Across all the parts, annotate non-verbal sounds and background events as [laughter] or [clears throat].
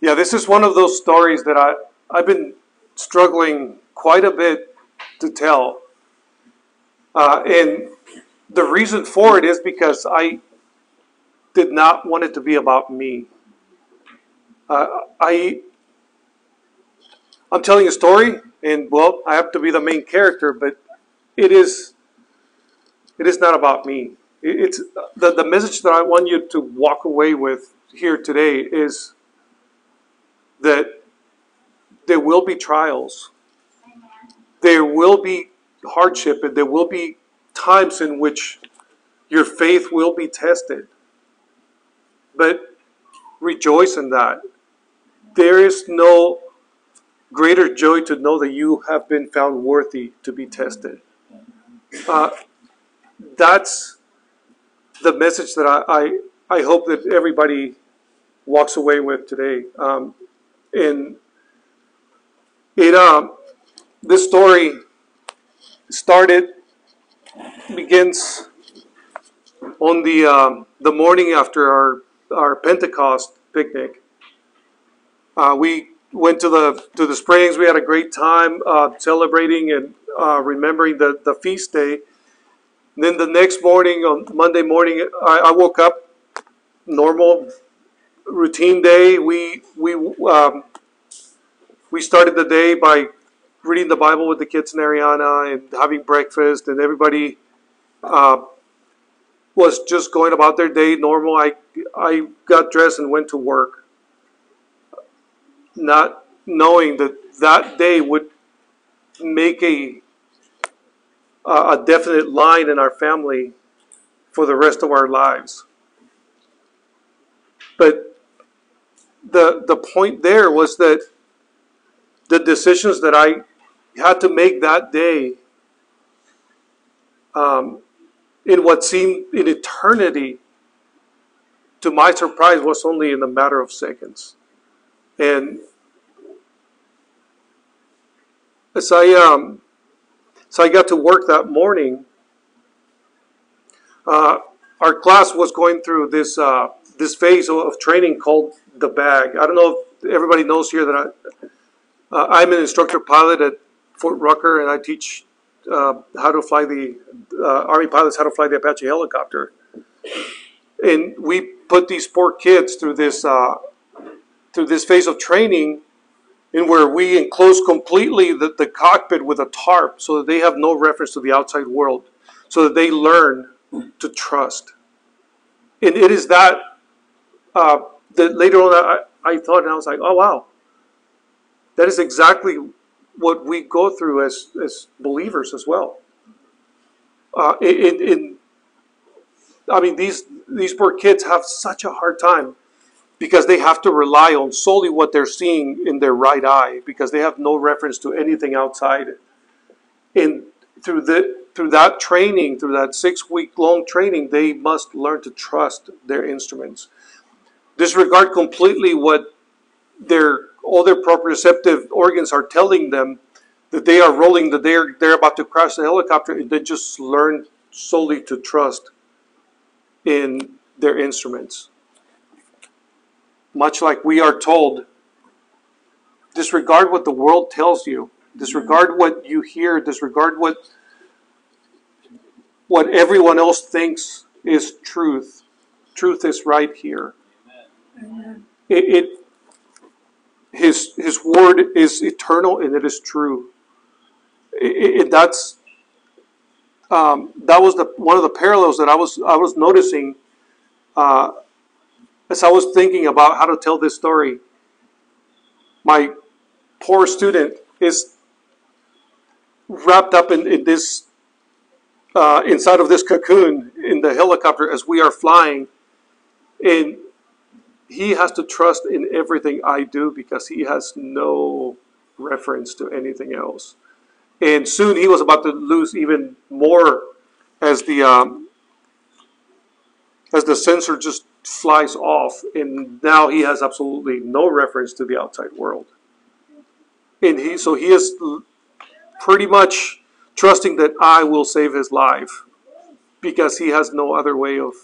Yeah, this is one of those stories that I, I've been struggling quite a bit to tell. Uh, and the reason for it is because I did not want it to be about me. Uh, I, I'm telling a story, and well, I have to be the main character, but it is, it is not about me. It's the, the message that I want you to walk away with here today is that there will be trials. There will be hardship and there will be times in which your faith will be tested. But rejoice in that. There is no greater joy to know that you have been found worthy to be tested. Uh, that's the message that I, I, I hope that everybody walks away with today. Um, and it um, this story started begins on the um, the morning after our our Pentecost picnic. Uh, we went to the to the springs. We had a great time uh, celebrating and uh, remembering the the feast day. then the next morning, on Monday morning, I, I woke up normal routine day. We we um, we started the day by reading the Bible with the kids in Ariana and having breakfast, and everybody uh, was just going about their day normal. I I got dressed and went to work, not knowing that that day would make a a definite line in our family for the rest of our lives. But the the point there was that the decisions that I had to make that day um, in what seemed an eternity, to my surprise, was only in a matter of seconds. And as I um, so I got to work that morning. Uh, our class was going through this uh, this phase of training called the bag. I don't know if everybody knows here that I, uh, I'm an instructor pilot at Fort Rucker, and I teach uh, how to fly the uh, Army pilots how to fly the Apache helicopter. And we put these poor kids through this uh, through this phase of training, in where we enclose completely the, the cockpit with a tarp, so that they have no reference to the outside world, so that they learn to trust. And it is that uh, that later on I, I thought, and I was like, oh wow, that is exactly what we go through as, as believers as well. Uh, in, in, I mean, these these poor kids have such a hard time because they have to rely on solely what they're seeing in their right eye because they have no reference to anything outside. And through the through that training, through that six week long training, they must learn to trust their instruments. Disregard completely what their all their proprioceptive organs are telling them that they are rolling, that they're they're about to crash the helicopter, and they just learn solely to trust in their instruments. Much like we are told, disregard what the world tells you, disregard what you hear, disregard what what everyone else thinks is truth. Truth is right here. It, it his his word is eternal and it is true. It, it, that's um, that was the one of the parallels that I was I was noticing uh, as I was thinking about how to tell this story. My poor student is wrapped up in, in this uh, inside of this cocoon in the helicopter as we are flying, and he has to trust in everything I do because he has no reference to anything else. And soon he was about to lose even more as the um, as the sensor just flies off, and now he has absolutely no reference to the outside world. And he so he is pretty much trusting that I will save his life because he has no other way of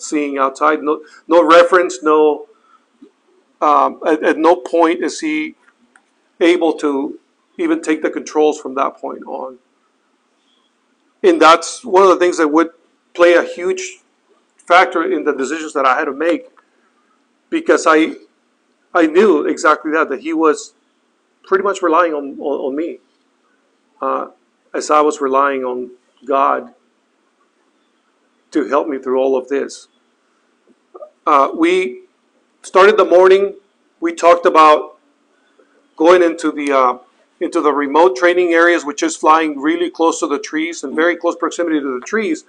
seeing outside, no no reference, no um, at, at no point is he able to even take the controls from that point on. And that's one of the things that would play a huge factor in the decisions that I had to make because I I knew exactly that that he was pretty much relying on on, on me uh, as I was relying on God to help me through all of this. Uh, we started the morning. We talked about going into the uh, into the remote training areas, which is flying really close to the trees and very close proximity to the trees.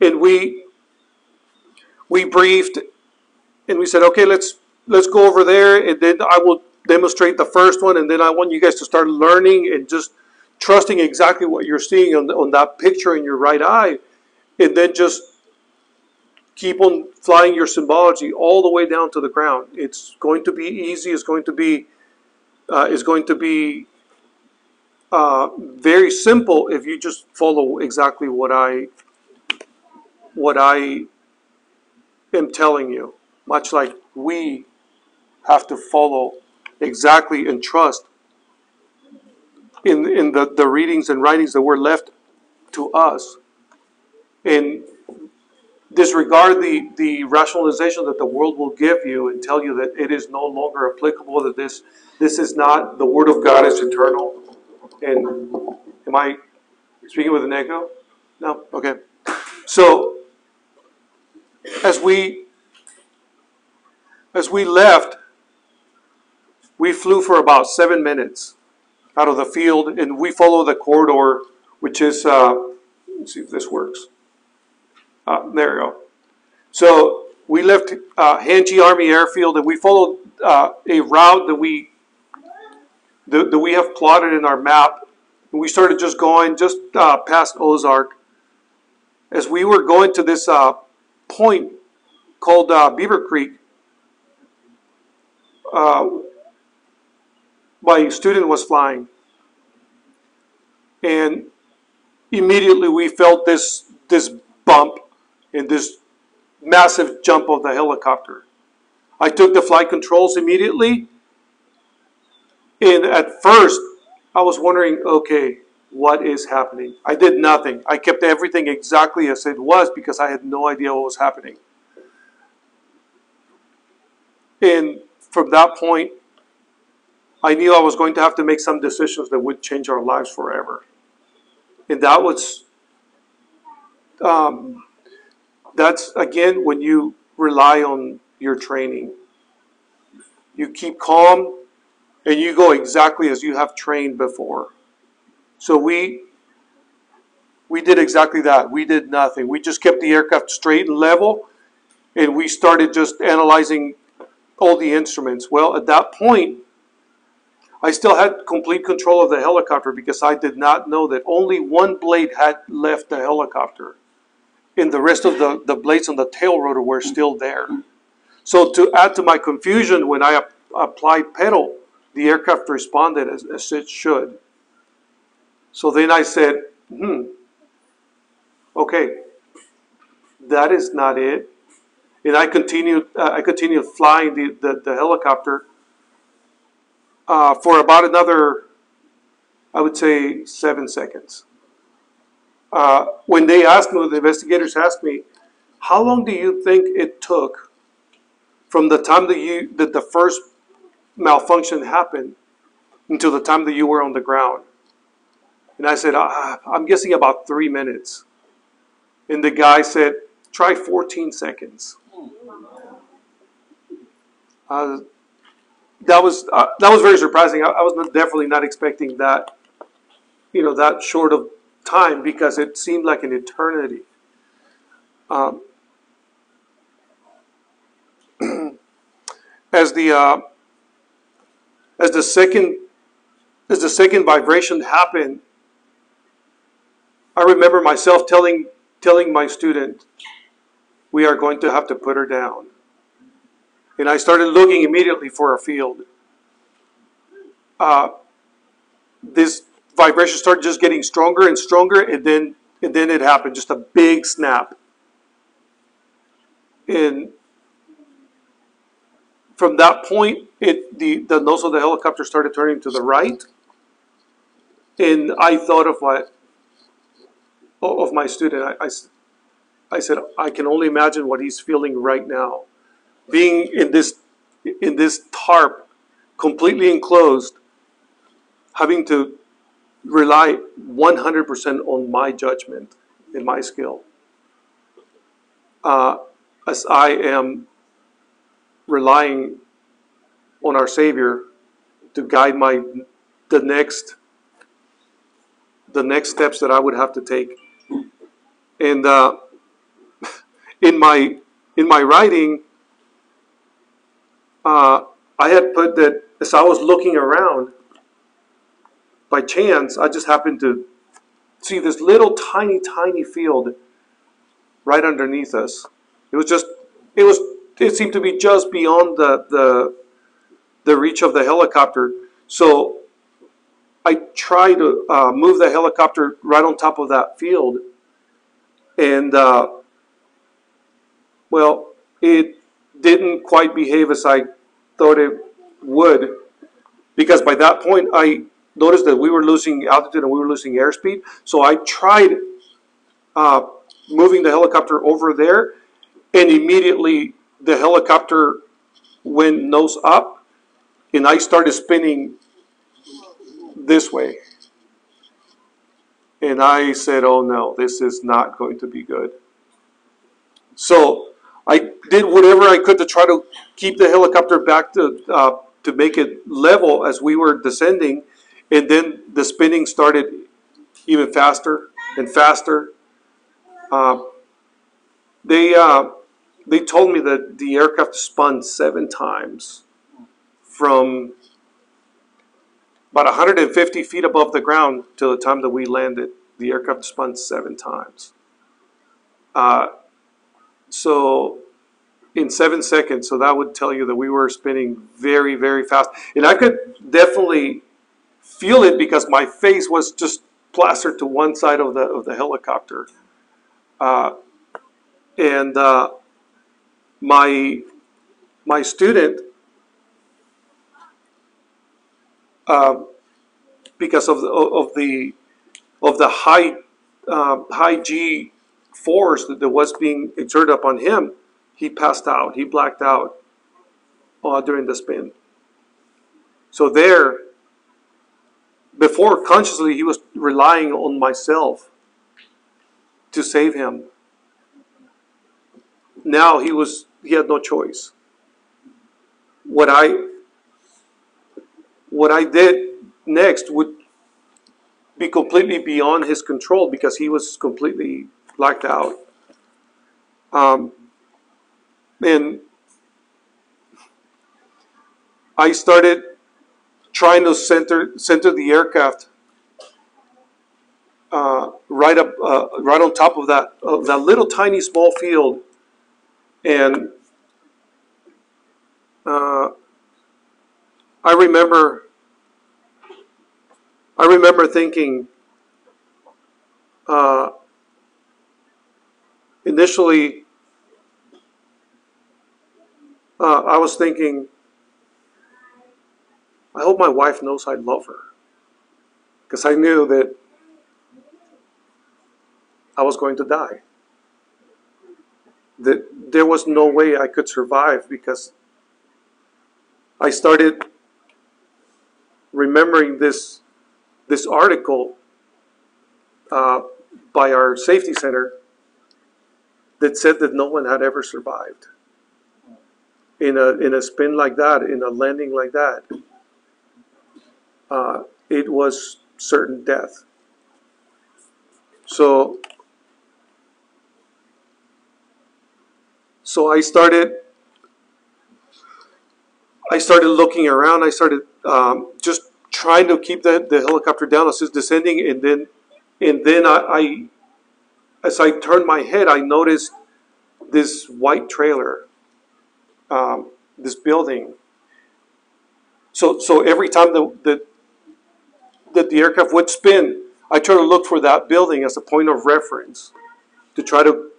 And we we briefed and we said, okay, let's let's go over there, and then I will demonstrate the first one, and then I want you guys to start learning and just trusting exactly what you're seeing on, on that picture in your right eye, and then just keep on flying your symbology all the way down to the ground. It's going to be easy. It's going to be uh, is going to be uh, very simple if you just follow exactly what I what I am telling you. Much like we have to follow exactly and trust in in the, the readings and writings that were left to us. And disregard the, the rationalization that the world will give you and tell you that it is no longer applicable, that this this is not the word of God is eternal. And am I speaking with an echo? No? Okay. So as we as we left, we flew for about seven minutes out of the field, and we follow the corridor, which is uh, let's see if this works. Uh, there we go. So we left uh, Hanchey Army Airfield, and we followed uh, a route that we that, that we have plotted in our map. And we started just going just uh, past Ozark. As we were going to this uh, point called uh, Beaver Creek, uh, my student was flying. And immediately we felt this, this bump and this massive jump of the helicopter. I took the flight controls immediately and at first, I was wondering, okay, what is happening? I did nothing. I kept everything exactly as it was because I had no idea what was happening. And from that point, I knew I was going to have to make some decisions that would change our lives forever. And that was, um, that's again when you rely on your training. You keep calm, and you go exactly as you have trained before. So we we did exactly that. We did nothing. We just kept the aircraft straight and level, and we started just analyzing all the instruments. Well, at that point, I still had complete control of the helicopter because I did not know that only one blade had left the helicopter, and the rest of the, the blades on the tail rotor were still there. So to add to my confusion, when I applied pedal, the aircraft responded as, as it should. So then I said, hmm, okay, that is not it. And I continued, uh, I continued flying the, the, the helicopter uh, for about another, I would say, seven seconds. Uh, when they asked me, the investigators asked me, how long do you think it took from the time that you that the first malfunction happened until the time that you were on the ground. And I said, ah, I'm guessing about three minutes. And the guy said, try 14 seconds. Uh, that was uh, that was very surprising. I, I was not, definitely not expecting that, you know, that short of time because it seemed like an eternity. Um, [clears throat] as the uh, as the second as the second vibration happened, I remember myself telling telling my student, we are going to have to put her down. And I started looking immediately for a field. Uh, this vibration started just getting stronger and stronger, and then and then it happened, just a big snap. And from that point, it the, the nose of the helicopter started turning to the right, and I thought of my of my student. I, I, I said, I can only imagine what he's feeling right now, being in this in this tarp, completely enclosed, having to rely 100% on my judgment and my skill. Uh, as I am relying on our Savior to guide my the next the next steps that I would have to take. And uh, [laughs] in my in my writing, uh, I had put that as I was looking around, by chance, I just happened to see this little tiny, tiny field right underneath us. It was just, it was, it seemed to be just beyond the the, the reach of the helicopter. So I tried to uh, move the helicopter right on top of that field, and uh, well, it didn't quite behave as I thought it would, because by that point I noticed that we were losing altitude and we were losing airspeed. So I tried uh, moving the helicopter over there, and immediately the helicopter went nose up, and I started spinning this way. And I said, oh no, this is not going to be good. So I did whatever I could to try to keep the helicopter back to uh, to make it level as we were descending, and then the spinning started even faster and faster. Uh, they uh, they told me that the aircraft spun seven times from about 150 feet above the ground till the time that we landed. The aircraft spun seven times. Uh, so in seven seconds, so that would tell you that we were spinning very, very fast. And I could definitely feel it because my face was just plastered to one side of the, of the helicopter. Uh, and uh, my, my student, uh, because of the, of the, of the high, uh, high G force that, that was being exerted upon him, he passed out. He blacked out uh, during the spin. So there, before consciously, he was relying on myself to save him. Now he was he had no choice. What I what I did next would be completely beyond his control because he was completely blacked out. Um, and I started trying to center center the aircraft uh, right up uh, right on top of that of that little tiny small field, and uh, I remember I remember thinking uh, initially uh, I was thinking, I hope my wife knows I love her. Because I knew that I was going to die. That there was no way I could survive because I started remembering this, this article uh, by our safety center that said that no one had ever survived in a in a spin like that, in a landing like that, uh, it was certain death. So so I started I started looking around. I started um, just trying to keep the, the helicopter down as it's descending, and then and then I, I as I turned my head, I noticed this white trailer um, this building. So, so every time the, the, that the aircraft would spin, I try to look for that building as a point of reference to try to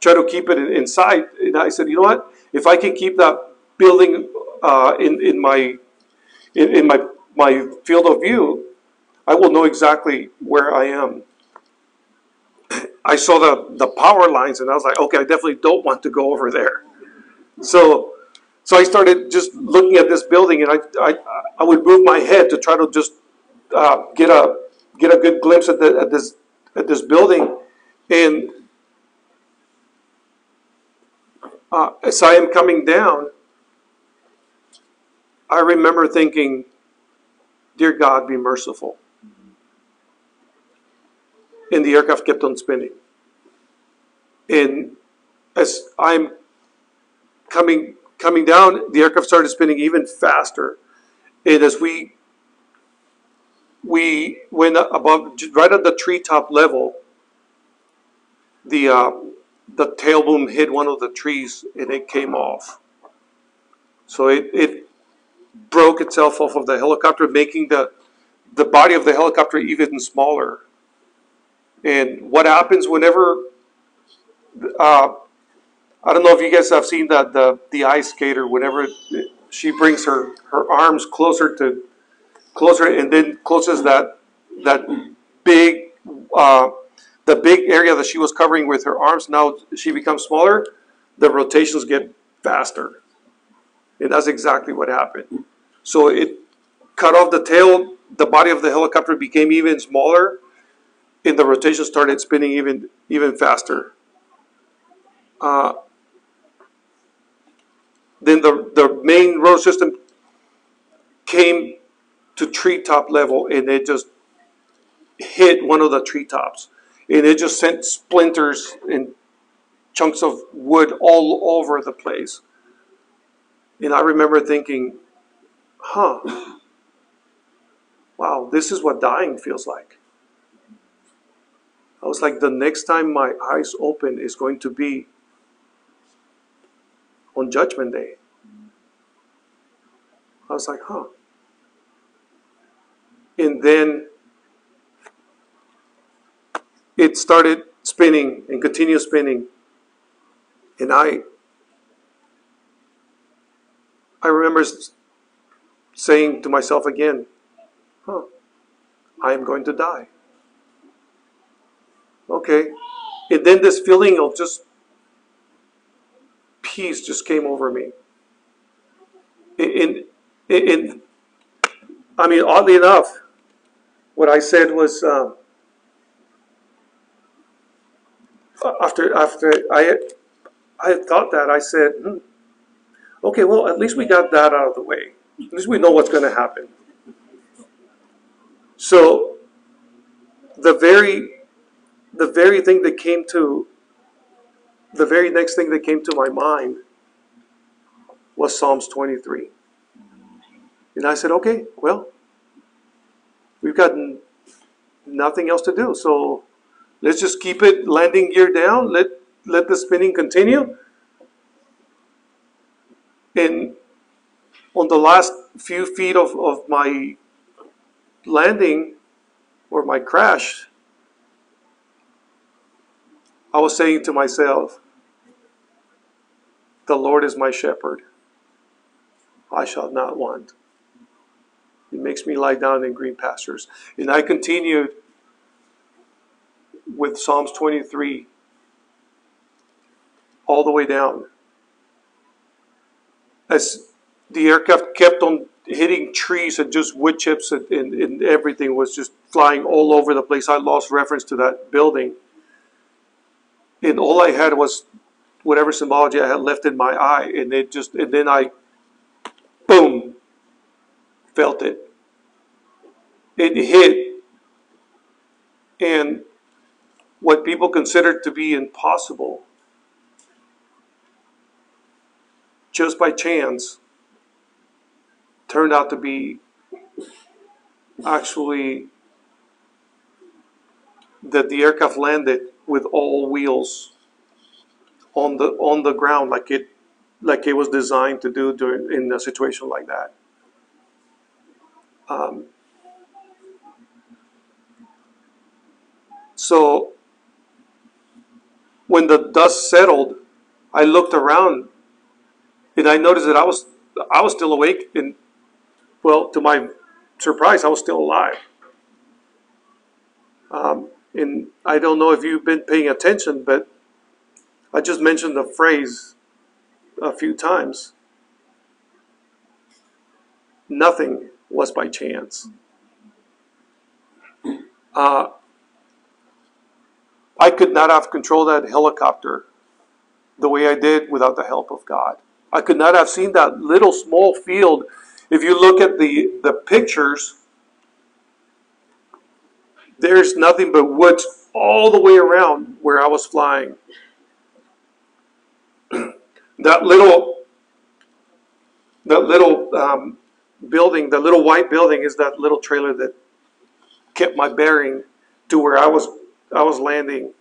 try to keep it in, in sight. And I said, you know what? If I can keep that building uh, in in my in, in my my field of view, I will know exactly where I am. I saw the the power lines, and I was like, okay, I definitely don't want to go over there. So so I started just looking at this building, and I I, I would move my head to try to just uh, get a get a good glimpse at, the, at this at this building, and uh, as I am coming down, I remember thinking, "Dear God, be merciful." And the aircraft kept on spinning, and as I'm coming coming down, the aircraft started spinning even faster, and as we we went above, right at the treetop level, the uh, the tail boom hit one of the trees and it came off. So it, it broke itself off of the helicopter, making the the body of the helicopter even smaller. And what happens whenever uh, I don't know if you guys have seen that the the ice skater whenever she brings her her arms closer to closer and then closes that that big uh, the big area that she was covering with her arms now she becomes smaller the rotations get faster. And that's exactly what happened. So it cut off the tail the body of the helicopter became even smaller and the rotation started spinning even even faster. Uh, then the, the main rotor system came to treetop level and it just hit one of the treetops. And it just sent splinters and chunks of wood all over the place. And I remember thinking, huh, wow, this is what dying feels like. I was like, the next time my eyes open is going to be on Judgment Day. I was like, huh. And then it started spinning and continued spinning. And I I remember saying to myself again, huh, I am going to die. Okay. And then this feeling of just peace just came over me. And, in, in I mean, oddly enough, what I said was um, after after I I thought that I said, hmm, okay, well, at least we got that out of the way. At least we know what's going to happen. So the very the very thing that came to the very next thing that came to my mind was Psalms 23. And I said, okay, well, we've got nothing else to do. So let's just keep it landing gear down. Let, let the spinning continue. And on the last few feet of, of my landing or my crash, I was saying to myself, The Lord is my shepherd. I shall not want. Makes me lie down in green pastures. And I continued with Psalms 23 all the way down. As the aircraft kept on hitting trees and just wood chips and, and, and everything was just flying all over the place. I lost reference to that building and all I had was whatever symbology I had left in my eye, and it just and then I, boom, felt it. It hit, and what people considered to be impossible, just by chance, turned out to be actually that the aircraft landed with all wheels on the on the ground like it like it was designed to do during in a situation like that. Um, so when the dust settled, I looked around and I noticed that I was I was still awake and, well, to my surprise, I was still alive. Um, and I don't know if you've been paying attention, but I just mentioned the phrase a few times. Nothing was by chance. Uh, I could not have controlled that helicopter the way I did without the help of God. I could not have seen that little small field. If you look at the, the pictures, there's nothing but woods all the way around where I was flying. [clears throat] that little that little um, building, the little white building, is that little trailer that kept my bearing to where I was I was landing.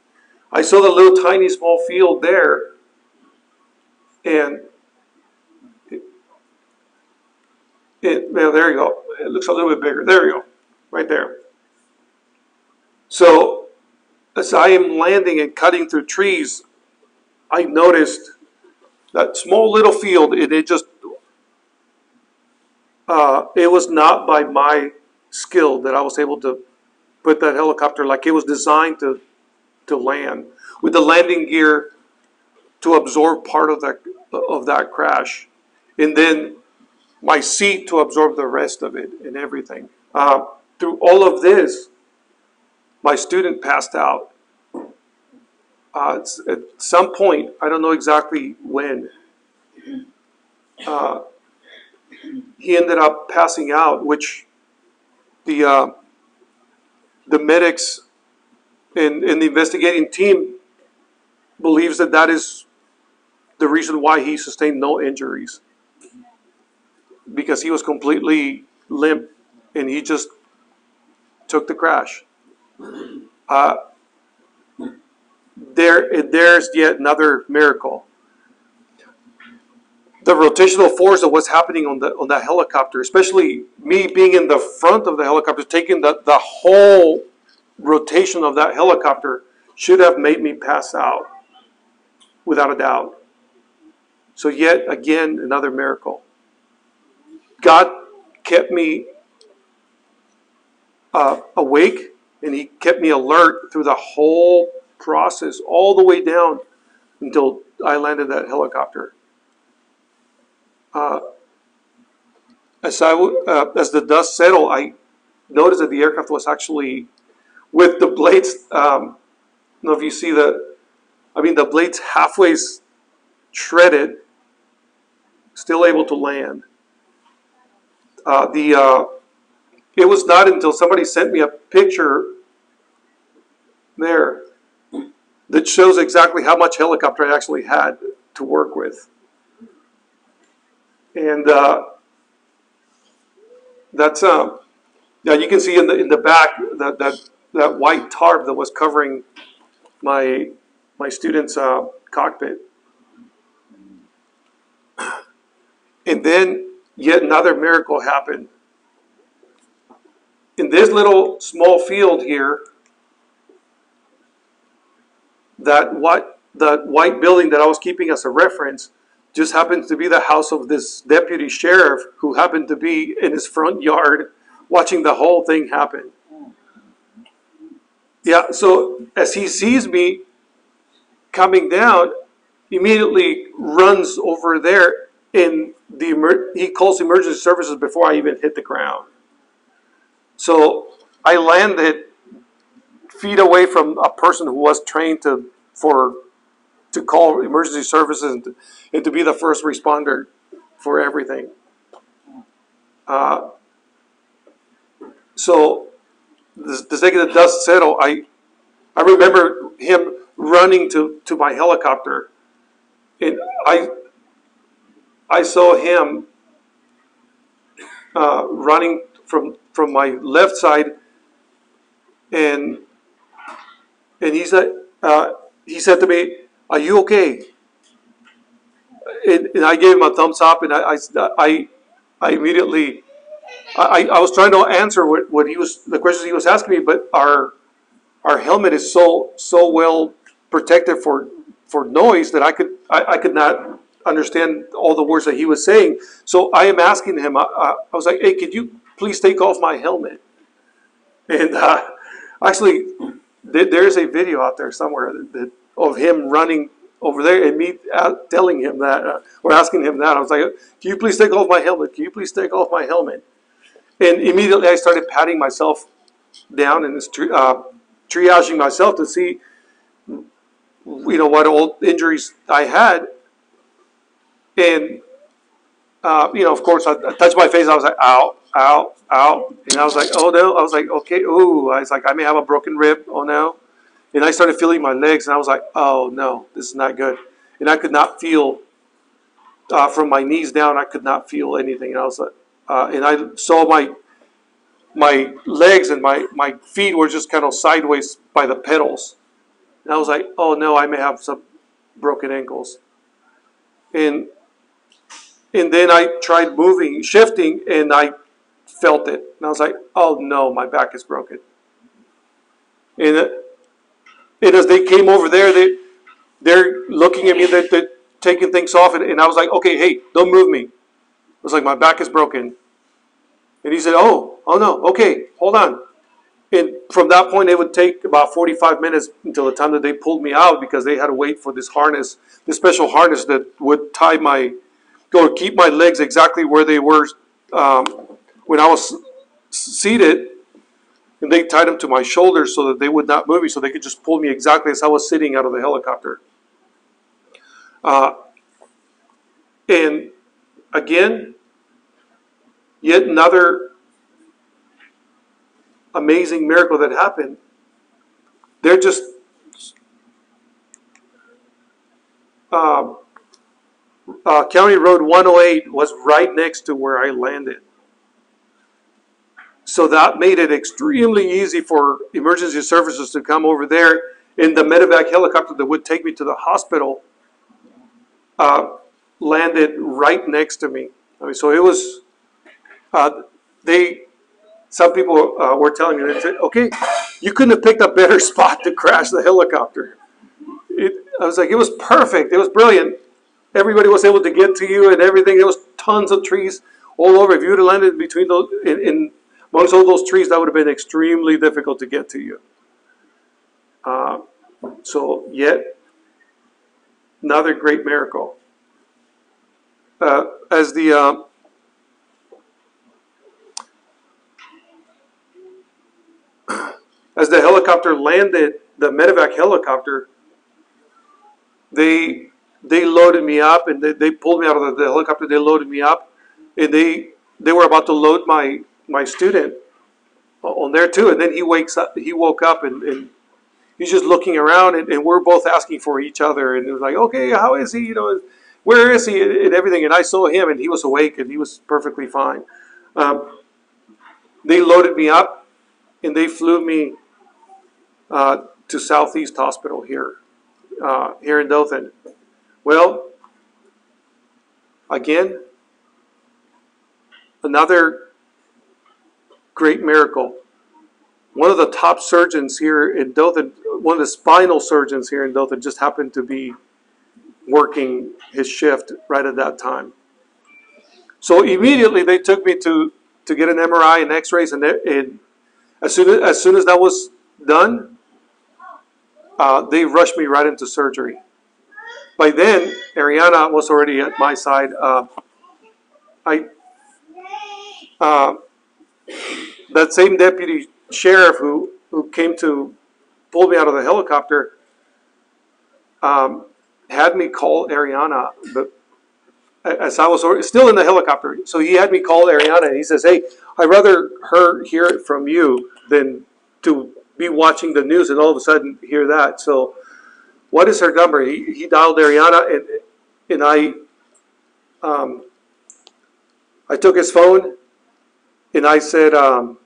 I saw the little tiny small field there, and it, it well, there you go. It looks a little bit bigger. There you go, right there. So as I am landing and cutting through trees, I noticed that small little field, and it just uh, it was not by my skill that I was able to put that helicopter like it was designed to to land with the landing gear to absorb part of that of that crash, and then my seat to absorb the rest of it and everything. Uh, through all of this, my student passed out. Uh, at some point, I don't know exactly when, uh, he ended up passing out, which the uh, the medics and, and the investigating team believes that that is the reason why he sustained no injuries because he was completely limp and he just took the crash. Uh, there, there's yet another miracle. The rotational force of what's happening on the on that helicopter, especially me being in the front of the helicopter, taking the, the whole rotation of that helicopter, should have made me pass out, without a doubt. So yet again, another miracle. God kept me uh, awake and he kept me alert through the whole process, all the way down until I landed that helicopter. Uh, as I uh, as the dust settled, I noticed that the aircraft was actually with the blades. Um, I don't know if you see the, I mean the blades halfway shredded, still able to land. Uh, the uh, it was not until somebody sent me a picture there that shows exactly how much helicopter I actually had to work with. And uh, that's um, you can see in the in the back that that that white tarp that was covering my my student's uh, cockpit. And then yet another miracle happened. In this little small field here, that what the white building that I was keeping as a reference just happens to be the house of this deputy sheriff who happened to be in his front yard watching the whole thing happen. Yeah, so as he sees me coming down, immediately runs over there and the he calls emergency services before I even hit the ground. So I landed feet away from a person who was trained to for to call emergency services and to, and to be the first responder for everything. Uh, so the, the second the dust settled, I I remember him running to, to my helicopter, and I I saw him uh, running from from my left side, and and he said uh, he said to me, "Are you okay?" And, and I gave him a thumbs up, and I I, I, I immediately I, I was trying to answer what, what he was the questions he was asking me, but our our helmet is so so well protected for for noise that I could I, I could not understand all the words that he was saying. So I am asking him. I, I, I was like, "Hey, could you please take off my helmet?" And uh, actually, there, there's a video out there somewhere that, that, of him running over there and me uh, telling him that uh, or asking him that. I was like, "Can you please take off my helmet? Can you please take off my helmet?" And immediately I started patting myself down and uh, triaging myself to see, you know, what old injuries I had. And, uh, you know, of course, I, I, touched my face. I was like, ow, ow, ow. And I was like, oh no. I was like, okay, ooh. I was like, I may have a broken rib. Oh no. And I started feeling my legs, and I was like, oh no, this is not good. And I could not feel, uh, from my knees down, I could not feel anything. And I was like, uh, and I saw my my legs and my, my feet were just kind of sideways by the pedals. And I was like, oh no, I may have some broken ankles. And and then I tried moving, shifting, and I felt it. And I was like, oh no, my back is broken. And, and as they came over there, they, they're looking at me, they're, they're taking things off, and, and I was like, okay, hey, don't move me. I was like, my back is broken. And he said, oh, oh no, okay, hold on. And from that point, it would take about 45 minutes until the time that they pulled me out because they had to wait for this harness, this special harness that would tie my, or keep my legs exactly where they were um, when I was seated. And they tied them to my shoulders so that they would not move me, so they could just pull me exactly as I was sitting out of the helicopter. Uh, and again, Yet another amazing miracle that happened. They're just uh, uh, County Road 108 was right next to where I landed. So that made it extremely easy for emergency services to come over there. In the medevac helicopter that would take me to the hospital uh, landed right next to me. I mean, so it was uh, they, some people uh, were telling me, said, okay, you couldn't have picked a better [laughs] spot to crash the helicopter. It, I was like, it was perfect. It was brilliant. Everybody was able to get to you and everything. There was tons of trees all over. If you would have landed between those, in, in amongst all those trees, that would have been extremely difficult to get to you. Uh, so, yet another great miracle. Uh, as the uh, as the helicopter landed, the medevac helicopter, they they loaded me up and they, they pulled me out of the, the, helicopter. They loaded me up, and they they were about to load my my student on there too. And then he wakes up. He woke up and, and he's just looking around, and, and, we're both asking for each other. And it was like, okay, how is he? You know, where is he? And everything. And I saw him, and he was awake, and he was perfectly fine. Um, they loaded me up, and they flew me uh, to Southeast Hospital here, uh, here in Dothan. Well, again, another great miracle. One of the top surgeons here in Dothan, one of the spinal surgeons here in Dothan, just happened to be working his shift right at that time. So immediately they took me to, to get an MRI and X-rays, and, and as soon as, as soon as that was done, uh, they rushed me right into surgery. By then, Ariana was already at my side. Uh, I uh, that same deputy sheriff who who came to pull me out of the helicopter um, had me call Ariana, but as I was still in the helicopter, so he had me call Ariana, and he says, "Hey, I'd rather her hear it from you than to be watching the news and all of a sudden hear that. So, what is her number? He, he dialed Ariana, and and I um, I took his phone, and I said, um,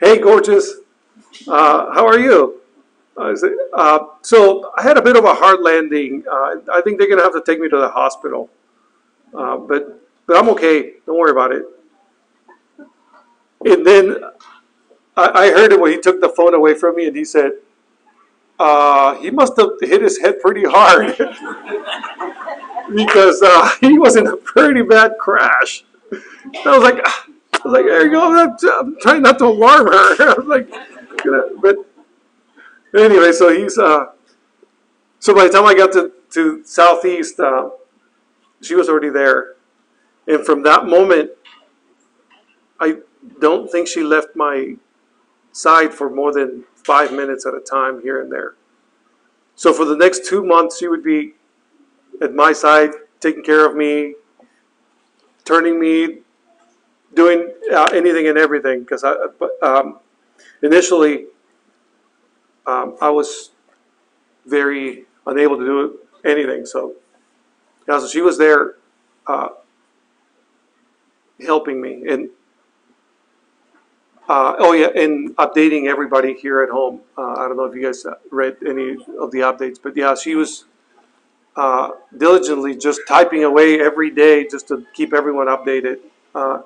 "Hey, gorgeous, uh, how are you?" I said, uh, so I had a bit of a hard landing. Uh, I think they're going to have to take me to the hospital, uh, but but I'm okay. Don't worry about it. And then I, I heard it when he took the phone away from me and he said, uh, he must have hit his head pretty hard [laughs] because uh, [laughs] he was in a pretty bad crash. I was like, I was like, there you go. I'm, I'm trying not to alarm her. [laughs] I was like, but anyway, so he's uh, so by the time I got to to southeast, uh, she was already there, and from that moment, I don't think she left my side for more than five minutes at a time here and there. So for the next two months, she would be at my side, taking care of me, turning me, doing uh, anything and everything. Because I, um, initially, um, I was very unable to do anything. So, yeah, so she was there uh, helping me. And uh, oh yeah, and updating everybody here at home. Uh, I don't know if you guys read any of the updates, but yeah, she was uh, diligently just typing away every day just to keep everyone updated. Uh,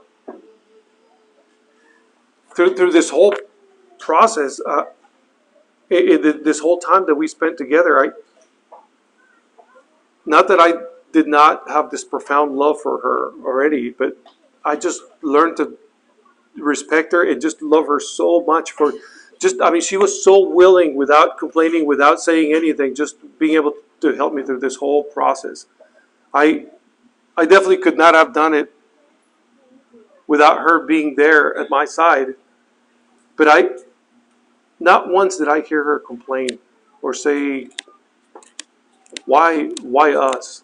through through this whole process, uh, it, it, this whole time that we spent together, I not that I did not have this profound love for her already, but I just learned to respect her and just love her so much for just I mean she was so willing without complaining without saying anything just being able to help me through this whole process. I I definitely could not have done it without her being there at my side but I not once did I hear her complain or say why why us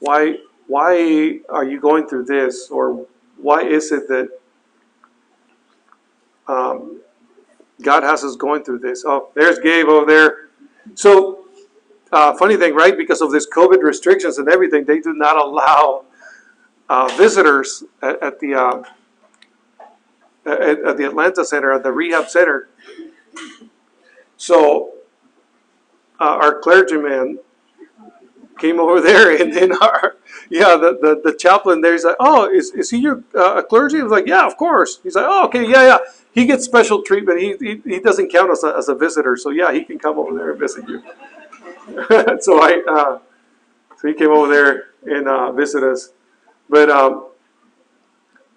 why why are you going through this or why is it that um, God has us going through this. Oh, there's Gabe over there. So, uh, funny thing, right? Because of this COVID restrictions and everything, they do not allow uh, visitors at, at the uh, at, at, the Atlanta Center, at the rehab center. So, uh, our clergyman came over there, and then our yeah, the, the, the chaplain there, he's like, oh, is, is he your uh, clergy? I was like, yeah, of course. He's like, oh, okay, yeah, yeah he gets special treatment. He, he, he doesn't count as a, as a visitor, so yeah, he can come over there and visit you. [laughs] so I uh, so he came over there and uh, visit us. But um,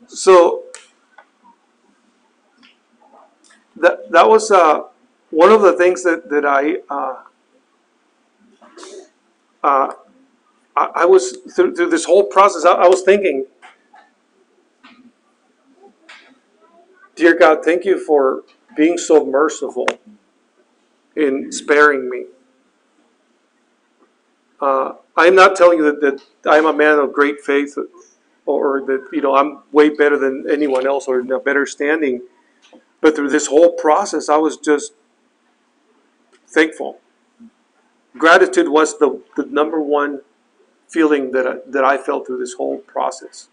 so that that was uh, one of the things that that I uh, uh, I, I, was through, through this whole process. I, I was thinking Dear God, thank you for being so merciful in sparing me. Uh, I'm not telling you that, that I'm a man of great faith or that you know I'm way better than anyone else or in a better standing. But through this whole process, I was just thankful. Gratitude was the, the number one feeling that I, that I felt through this whole process.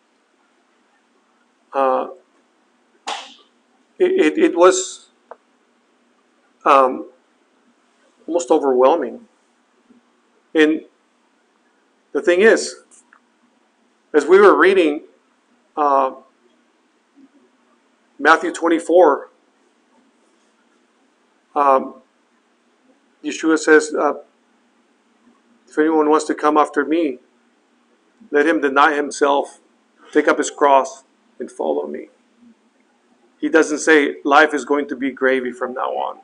Uh, it, it, it was um, almost overwhelming. And the thing is, as we were reading uh, Matthew 24, um, Yeshua says, uh, If anyone wants to come after me, let him deny himself, take up his cross, and follow me. He doesn't say life is going to be gravy from now on.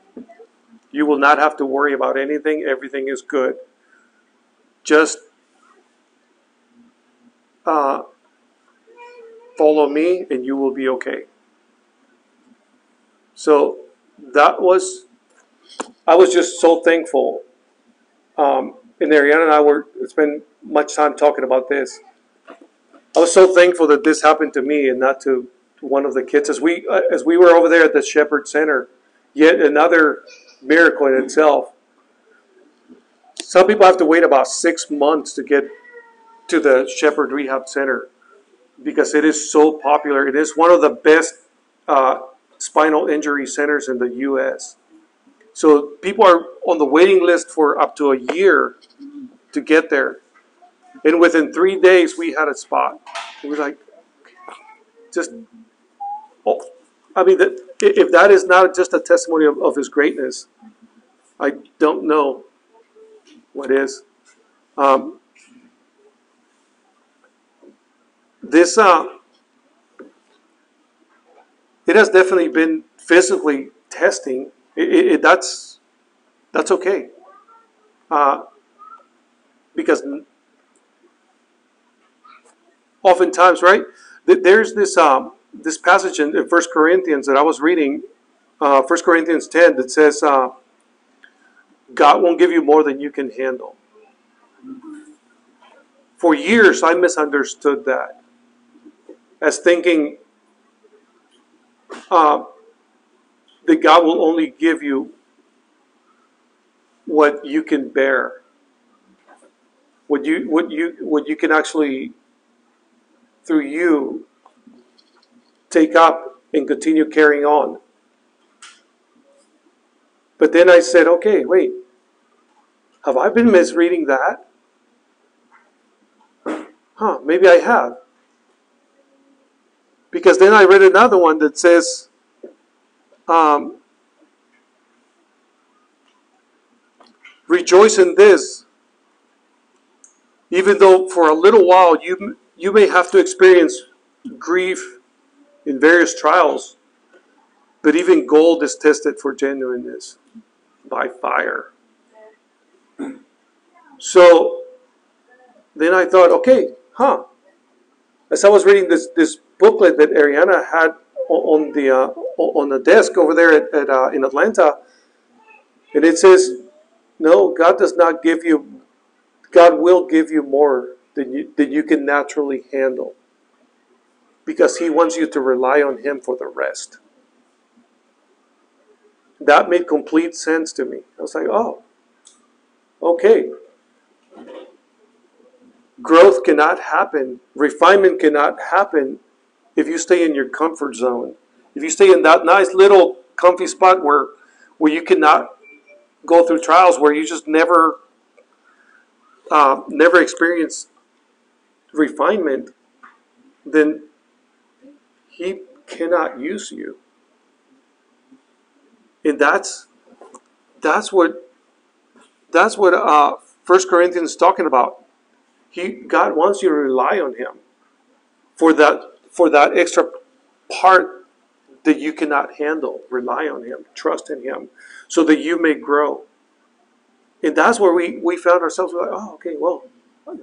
You will not have to worry about anything, everything is good. Just uh, follow me and you will be okay. So that was, I was just so thankful. Um, and Ariana and I were spent much time talking about this. I was so thankful that this happened to me and not to one of the kids as we uh, as we were over there at the Shepherd Center. Yet another miracle in itself. Some people have to wait about six months to get to the Shepherd Rehab Center because it is so popular. It is one of the best uh, spinal injury centers in the U.S. So people are on the waiting list for up to a year to get there. And within three days, we had a spot. It was like, just Oh, I mean, if that is not just a testimony of, of his greatness, I don't know what is. Um, this uh, it has definitely been physically testing. It, it, that's that's okay. Uh, because oftentimes, right? There's this um, this passage in, in First Corinthians that I was reading, uh, First Corinthians ten, that says, uh, "God won't give you more than you can handle." For years, I misunderstood that as thinking uh, that God will only give you what you can bear, what you what you what you can actually through you take up and continue carrying on. But then I said, okay, wait, have I been misreading that? Huh, maybe I have. Because then I read another one that says, um, rejoice in this, even though for a little while you you may have to experience grief in various trials, but even gold is tested for genuineness by fire. So then I thought, okay, huh. As I was reading this this booklet that Ariana had on the uh, on the desk over there at, at uh, in Atlanta, and it says, no, God does not give you. God will give you more than you than you can naturally handle, because He wants you to rely on Him for the rest. That made complete sense to me. I was like, oh, okay. Growth cannot happen, refinement cannot happen if you stay in your comfort zone. If you stay in that nice little comfy spot where where you cannot go through trials where you just never uh, never experience refinement, then he cannot use you. And that's that's what that's what uh, First Corinthians is talking about. He God wants you to rely on Him for that for that extra part that you cannot handle. Rely on Him, trust in Him, so that you may grow. And that's where we, we found ourselves. Like, oh, okay, well,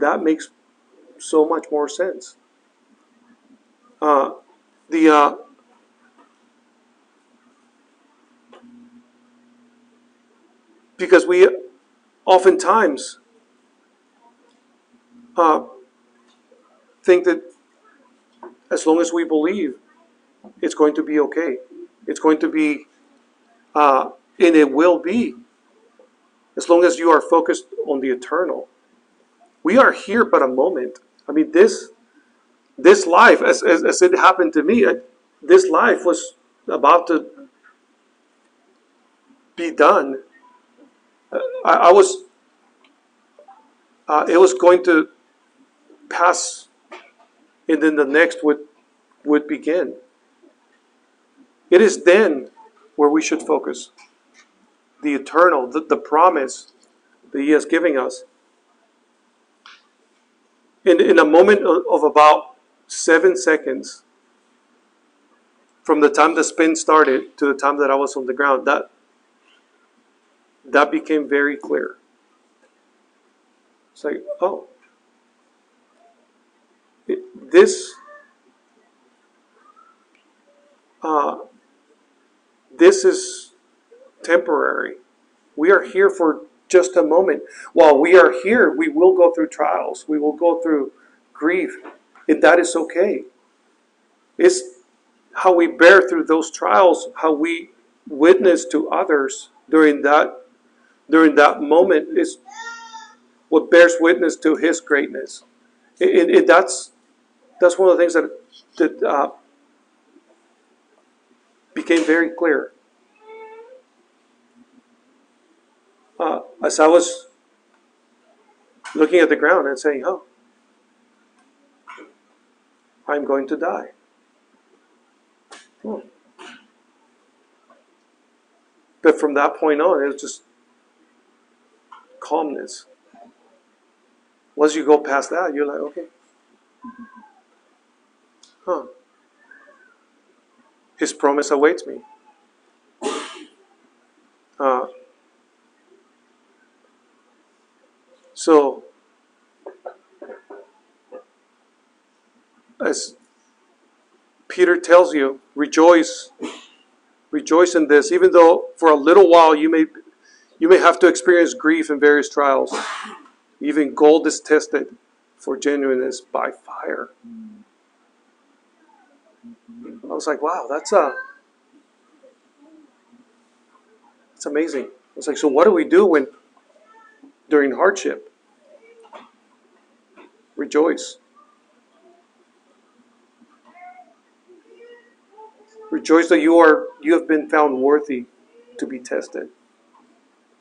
that makes so much more sense. Uh, the uh, because we oftentimes uh, think that as long as we believe, it's going to be okay. It's going to be, uh, and it will be, as long as you are focused on the eternal. We are here but a moment. I mean, this this life, as, as, as it happened to me, uh, this life was about to be done. Uh, I, I was, uh, it was going to pass, and then the next would would begin. It is then where we should focus. The eternal, the, the promise that He is giving us. In, in a moment of, of about seven seconds, from the time the spin started to the time that I was on the ground, that that became very clear. It's like, oh, this uh, this is temporary. We are here for just a moment. While we are here, we will go through trials. We will go through grief, and that is okay. It's how we bear through those trials, how we witness to others during that during that moment is what bears witness to His greatness. It, it- that's that's one of the things that that uh, became very clear. Uh, as I was looking at the ground and saying, "Oh, I'm going to die." Hmm. But from that point on, it was just calmness. Once you go past that, you're like, okay. Huh. His promise awaits me. Uh, so, as Peter tells you, rejoice. Rejoice in this, even though for a little while you may you may have to experience grief in various trials. Even gold is tested for genuineness by fire. Was like, wow, that's a that's amazing. I was like, so what do we do when during hardship? Rejoice. Rejoice that you are you have been found worthy to be tested,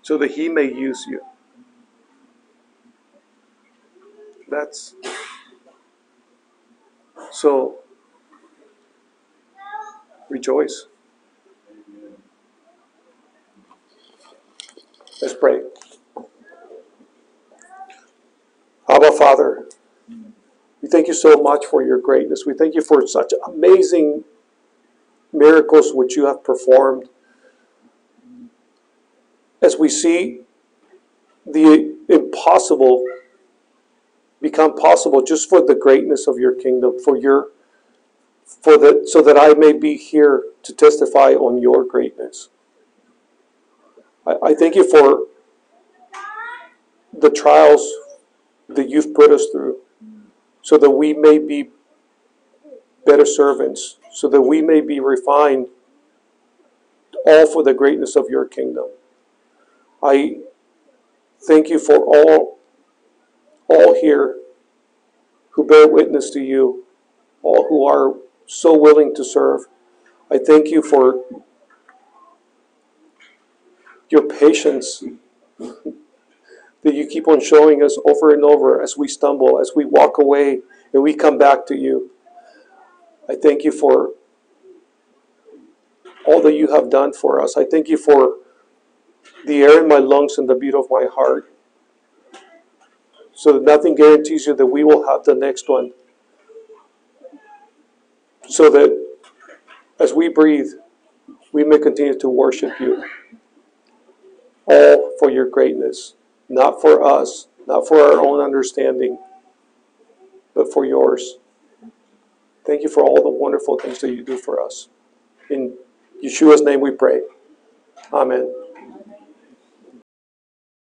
so that he may use you. That's so rejoice. Let's pray. Abba Father, we thank you so much for your greatness. We thank you for such amazing miracles which you have performed. As we see the impossible become possible just for the greatness of your kingdom, for your for the so that I may be here to testify on your greatness. I, I thank you for the trials that you've put us through, so that we may be better servants, so that we may be refined, all for the greatness of your kingdom. I thank you for all, all here who bear witness to you, all who are so willing to serve. I thank you for your patience that you keep on showing us over and over as we stumble, as we walk away, and we come back to you. I thank you for all that you have done for us. I thank you for the air in my lungs and the beat of my heart. So that nothing guarantees you that we will have the next one. So that as we breathe, we may continue to worship you. All for your greatness, not for us, not for our own understanding, but for yours. Thank you for all the wonderful things that you do for us. In Yeshua's name we pray. Amen.